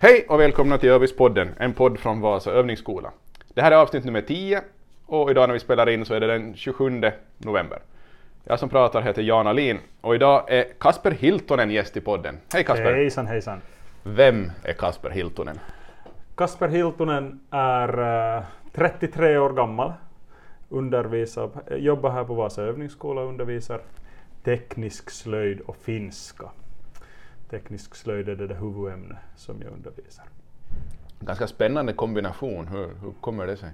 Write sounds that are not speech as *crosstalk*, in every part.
Hej och välkomna till Övispodden, en podd från Vasa övningsskola. Det här är avsnitt nummer 10 och idag när vi spelar in så är det den 27 november. Jag som pratar heter Jan Alin och idag är Kasper Hiltonen gäst i podden. Hej Kasper! Hejsan hejsan! Vem är Kasper Hiltonen? Kasper Hiltonen är uh, 33 år gammal, undervisar, jobbar här på Vasa övningsskola och undervisar teknisk slöjd och finska. Teknisk slöjd är det, det huvudämne som jag undervisar. Ganska spännande kombination, hur, hur kommer det sig?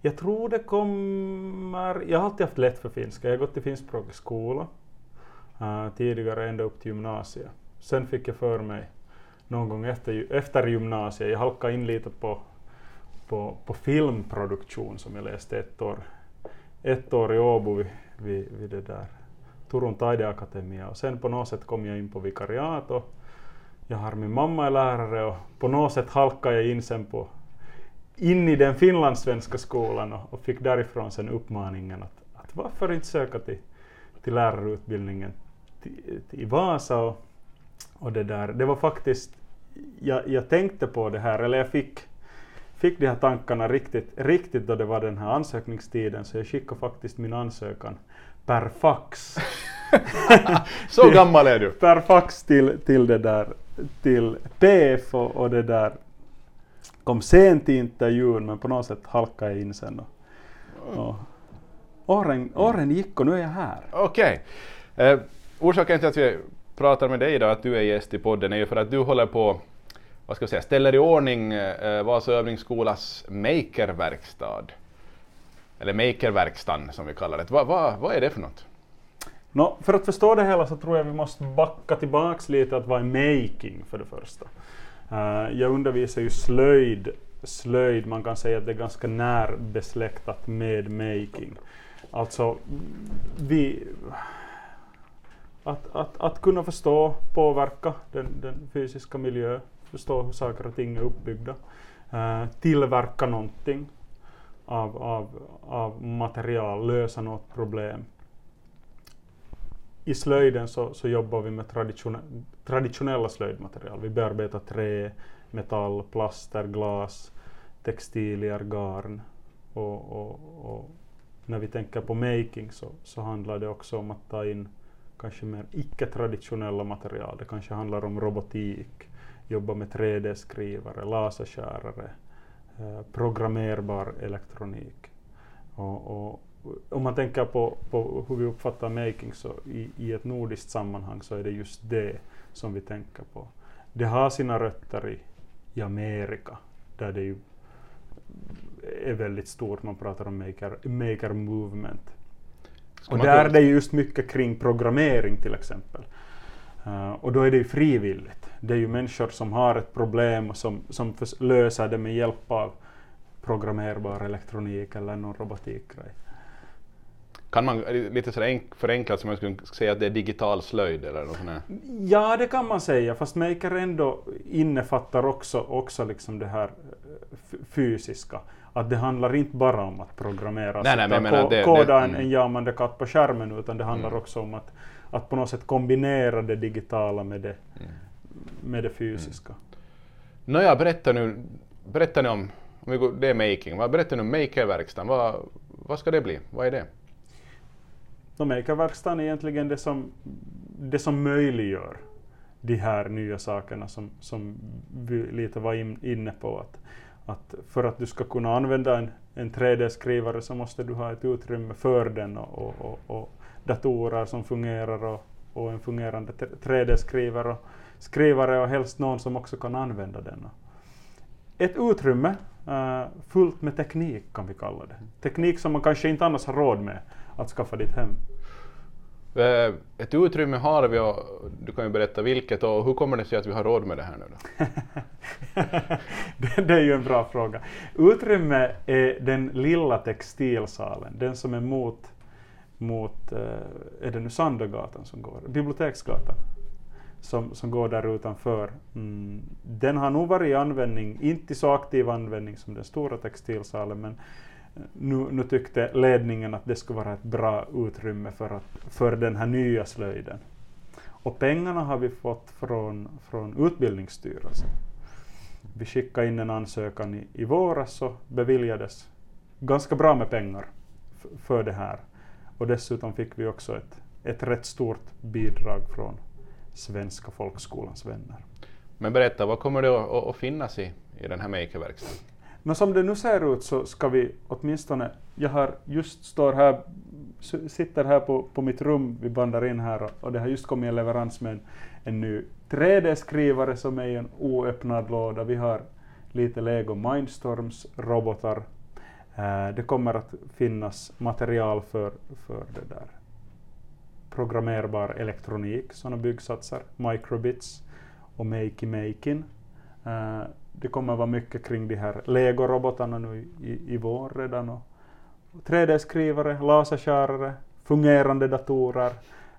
Jag tror det kommer... Jag har alltid haft lätt för finska. Jag har gått i finskspråkig skola uh, tidigare ända upp till gymnasiet. Sen fick jag för mig någon gång efter, efter gymnasiet, jag halkade in lite på, på, på filmproduktion som jag läste ett år, ett år i Åbo vid, vid, vid det där Turun taideakatemia och sen på något sätt kom jag in på vikariat och jag har min mamma är lärare och på något sätt halkade jag in sen på in i den finlandssvenska skolan och, och fick därifrån sen uppmaningen att, att varför inte söka till, till lärarutbildningen till, till, i Vasa och, och det där. Det var faktiskt, jag, jag tänkte på det här, eller jag fick, fick de här tankarna riktigt, riktigt då det var den här ansökningstiden så jag skickade faktiskt min ansökan per fax. *laughs* så gammal är du? *laughs* Per fax till, till det där, till PF och, och det där. Kom sent till intervjun men på något sätt halkade jag in sen. Och, och åren, åren gick och nu är jag här. Okej. Okay. Eh, orsaken till att vi pratar med dig idag, att du är gäst i podden, är ju för att du håller på vad ska jag säga, ställer i ordning eh, Vasa övningsskolas makerverkstad eller makerverkstan som vi kallar det. Vad, va, va är det för något? No, för att förstå det hela så tror jag vi måste backa tillbaks lite att vad är making för det första. Uh, jag undervisar ju slöjd, slöjd, man kan säga att det är ganska närbesläktat med making. Alltså, vi, att, att, att kunna förstå, påverka den, den fysiska miljön, förstå hur saker och ting är uppbyggda, uh, tillverka någonting, av, av, av material, lösa något problem. I slöjden så, så jobbar vi med traditione, traditionella slöjdmaterial. Vi bearbetar trä, metall, plaster, glas, textilier, garn. Och, och, och när vi tänker på making så, så handlar det också om att ta in kanske mer icke-traditionella material. Det kanske handlar om robotik, jobba med 3D-skrivare, laserskärare, Eh, programmerbar elektronik. Och, och, om man tänker på, på, hur vi uppfattar making så i, i ett nordiskt sammanhang så är det just det som vi tänker på. Det har sina rötter i, i Amerika där det ju är väldigt stort, man pratar om maker, maker movement. och där är det just mycket kring programmering till exempel. Uh, och då är det ju frivilligt. Det är ju människor som har ett problem och som, som löser det med hjälp av programmerbar elektronik eller någon robotikgrej. Kan man lite så förenklat som man skulle säga att det är digital slöjd eller något sånt Ja, det kan man säga, fast Maker ändå innefattar också, också liksom det här eh, fysiska. Att det handlar inte bara om att programmera, nej, nej, men ko koda en, mm. en jamande katt på skärmen, utan det handlar mm. också om att att på något sätt kombinera det digitala med det, mm. med det fysiska. Mm. Nåja, berätta nu, berätta nu om, om vi går, det är making, berätta nu om makerverkstan, vad, vad ska det bli, vad är det? No, makerverkstan är egentligen det som, det som möjliggör de här nya sakerna som, som vi lite var in, inne på. Att, att för att du ska kunna använda en, en 3D-skrivare så måste du ha ett utrymme för den och, och, och, datorer som fungerar och, och en fungerande 3D-skrivare skrivare och helst någon som också kan använda den. Ett utrymme uh, fullt med teknik kan vi kalla det. Teknik som man kanske inte annars har råd med att skaffa ditt hem. Eh, ett utrymme har vi och du kan ju berätta vilket och hur kommer det sig att vi har råd med det här nu då? *laughs* det, det är ju en bra fråga. Utrymme är den lilla textilsalen, den som är mot mot, eh, är det nu Sandögatan som går, Biblioteksgatan, som, som går där utanför. Mm. Den har nog varit i användning, inte så aktiv användning som den stora textilsalen, men eh, nu, nu tyckte ledningen att det skulle vara ett bra utrymme för, att, för den här nya slöjden. Och pengarna har vi fått från, från Utbildningsstyrelsen. Vi skickade in en ansökan i, i våras och beviljades ganska bra med pengar för det här. Och dessutom fick vi också ett, ett rätt stort bidrag från Svenska folkskolans vänner. Men berätta, vad kommer det att, att finnas i, i den här makerverkstaden? Men som det nu ser ut så ska vi åtminstone, jag har just står här, sitter här på, på mitt rum, vi bandar in här och, och det har just kommit en leverans med en, en ny 3D-skrivare som är i en oöppnad låda. Vi har lite Lego Mindstorms robotar. Eh, det kommer att finnas material för, för det där programmerbar elektronik, sådana byggsatser, microbits och makey making. Eh, det kommer vara mycket kring de här Lego-robotarna nu i, i vår redan. Och 3D-skrivare, laserskärare, fungerande datorer,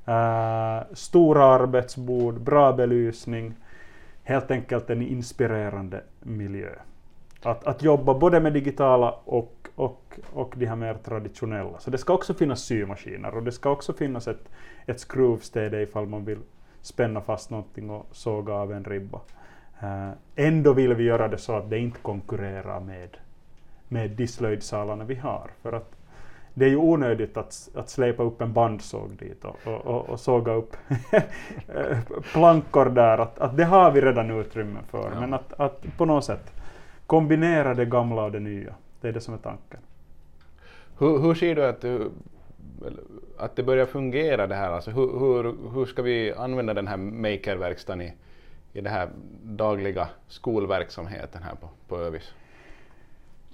eh, stora arbetsbord, bra belysning. Helt enkelt en inspirerande miljö. Att, att jobba både med digitala och, och, och de här mer traditionella. Så det ska också finnas symaskiner och det ska också finnas ett, ett skruvstäde ifall man vill spänna fast någonting och såga av en ribba. Uh, ändå vill vi göra det så att det inte konkurrerar med, med de slöjdsalarna vi har. För att det är ju onödigt att, att släpa upp en bandsåg dit och, och, och, och såga upp *laughs* plankor där. Att, att det har vi redan utrymme för. Ja. Men att, att på något sätt kombinera det gamla och det nya. Det är det som är tanken. Hur, hur ser du att, du, att det börjar fungera det här? Alltså hur, hur, hur ska vi använda den här makerverkstaden i, i den här dagliga skolverksamheten här på, på Övis?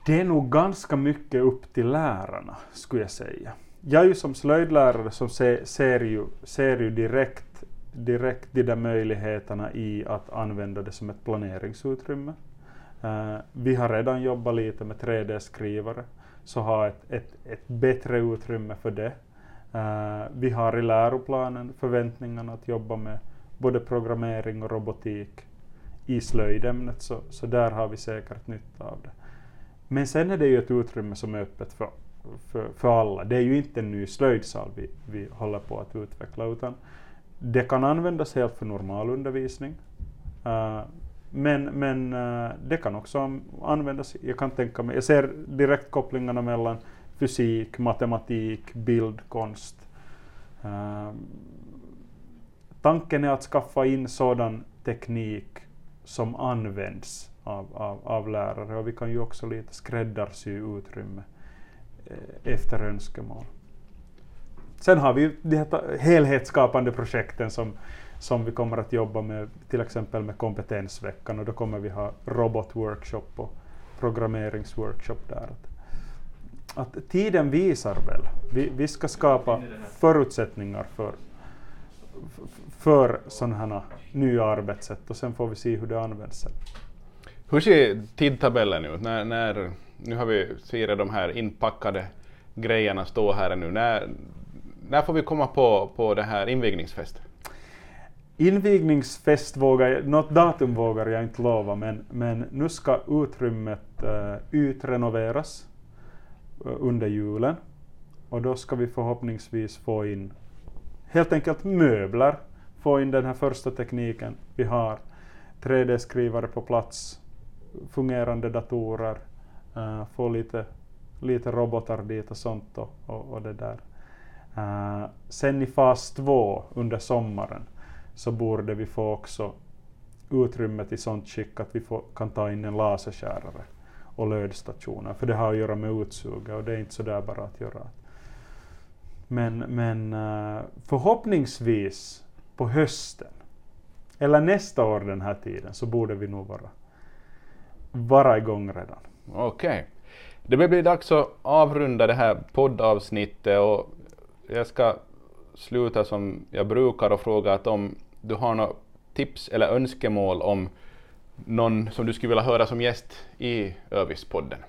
Det är nog ganska mycket upp till lärarna, skulle jag säga. Jag är ju som slöjdlärare som se, ser, ju, ser ju direkt, direkt de där möjligheterna i att använda det som ett planeringsutrymme. Uh, vi har redan jobbat lite med 3D-skrivare, så ha ett, ett, ett bättre utrymme för det. Uh, vi har i läroplanen förväntningarna att jobba med både programmering och robotik i slöjdämnet, så, så där har vi säkert nytta av det. Men sen är det ju ett utrymme som är öppet för, för, för alla. Det är ju inte en ny slöjdsal vi, vi håller på att utveckla, utan det kan användas helt för normalundervisning. Uh, men men eh, det kan också användas, jag kan tänka mig, jag ser direkt kopplingarna mellan fysik, matematik, bildkonst. Uh, eh, tanken är att skaffa in sådan teknik som används av, av, av lärare och vi kan ju också lite skräddarsy utrymme eh, efter önskemål. Sen har vi de här helhetsskapande projekten som, som vi kommer att jobba med, till exempel med kompetensveckan och då kommer vi ha robotworkshop och programmeringsworkshop där. Att, att tiden visar väl. Vi, vi ska skapa förutsättningar för, för sådana här nya arbetssätt och sen får vi se hur det används. Hur ser tidtabellen ut? När, när, nu har vi ser de här inpackade grejerna stå här nu. När, när får vi komma på, på det här invigningsfest? Invigningsfest vågar något datum vågar jag inte lova, men, men nu ska utrymmet uh, utrenoveras uh, under julen. Och då ska vi förhoppningsvis få in helt enkelt möbler, få in den här första tekniken vi har, 3D-skrivare på plats, fungerande datorer, uh, få lite, lite robotar dit och sånt och, och, och det där. Uh, sen i fas två under sommaren så borde vi få också utrymmet i sånt skick att vi får, kan ta in en laserskärare och lödstationer, för det har att göra med utsuget och det är inte så där bara att göra. Men, men eh, förhoppningsvis på hösten, eller nästa år den här tiden, så borde vi nog vara vara igång redan. Okej. Okay. Det börjar bli dags att avrunda det här poddavsnittet och jag ska sluta som jag brukar och fråga att om du har några tips eller önskemål om någon som du skulle vilja höra som gäst i Övispodden?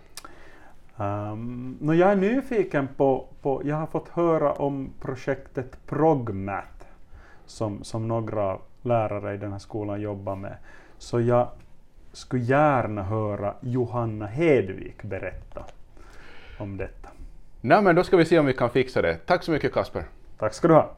Um, no, jag är nyfiken på, på, jag har fått höra om projektet Progmat som, som några lärare i den här skolan jobbar med. Så jag skulle gärna höra Johanna Hedvik berätta om detta. Nej, men då ska vi se om vi kan fixa det. Tack så mycket Kasper. Tack ska du ha.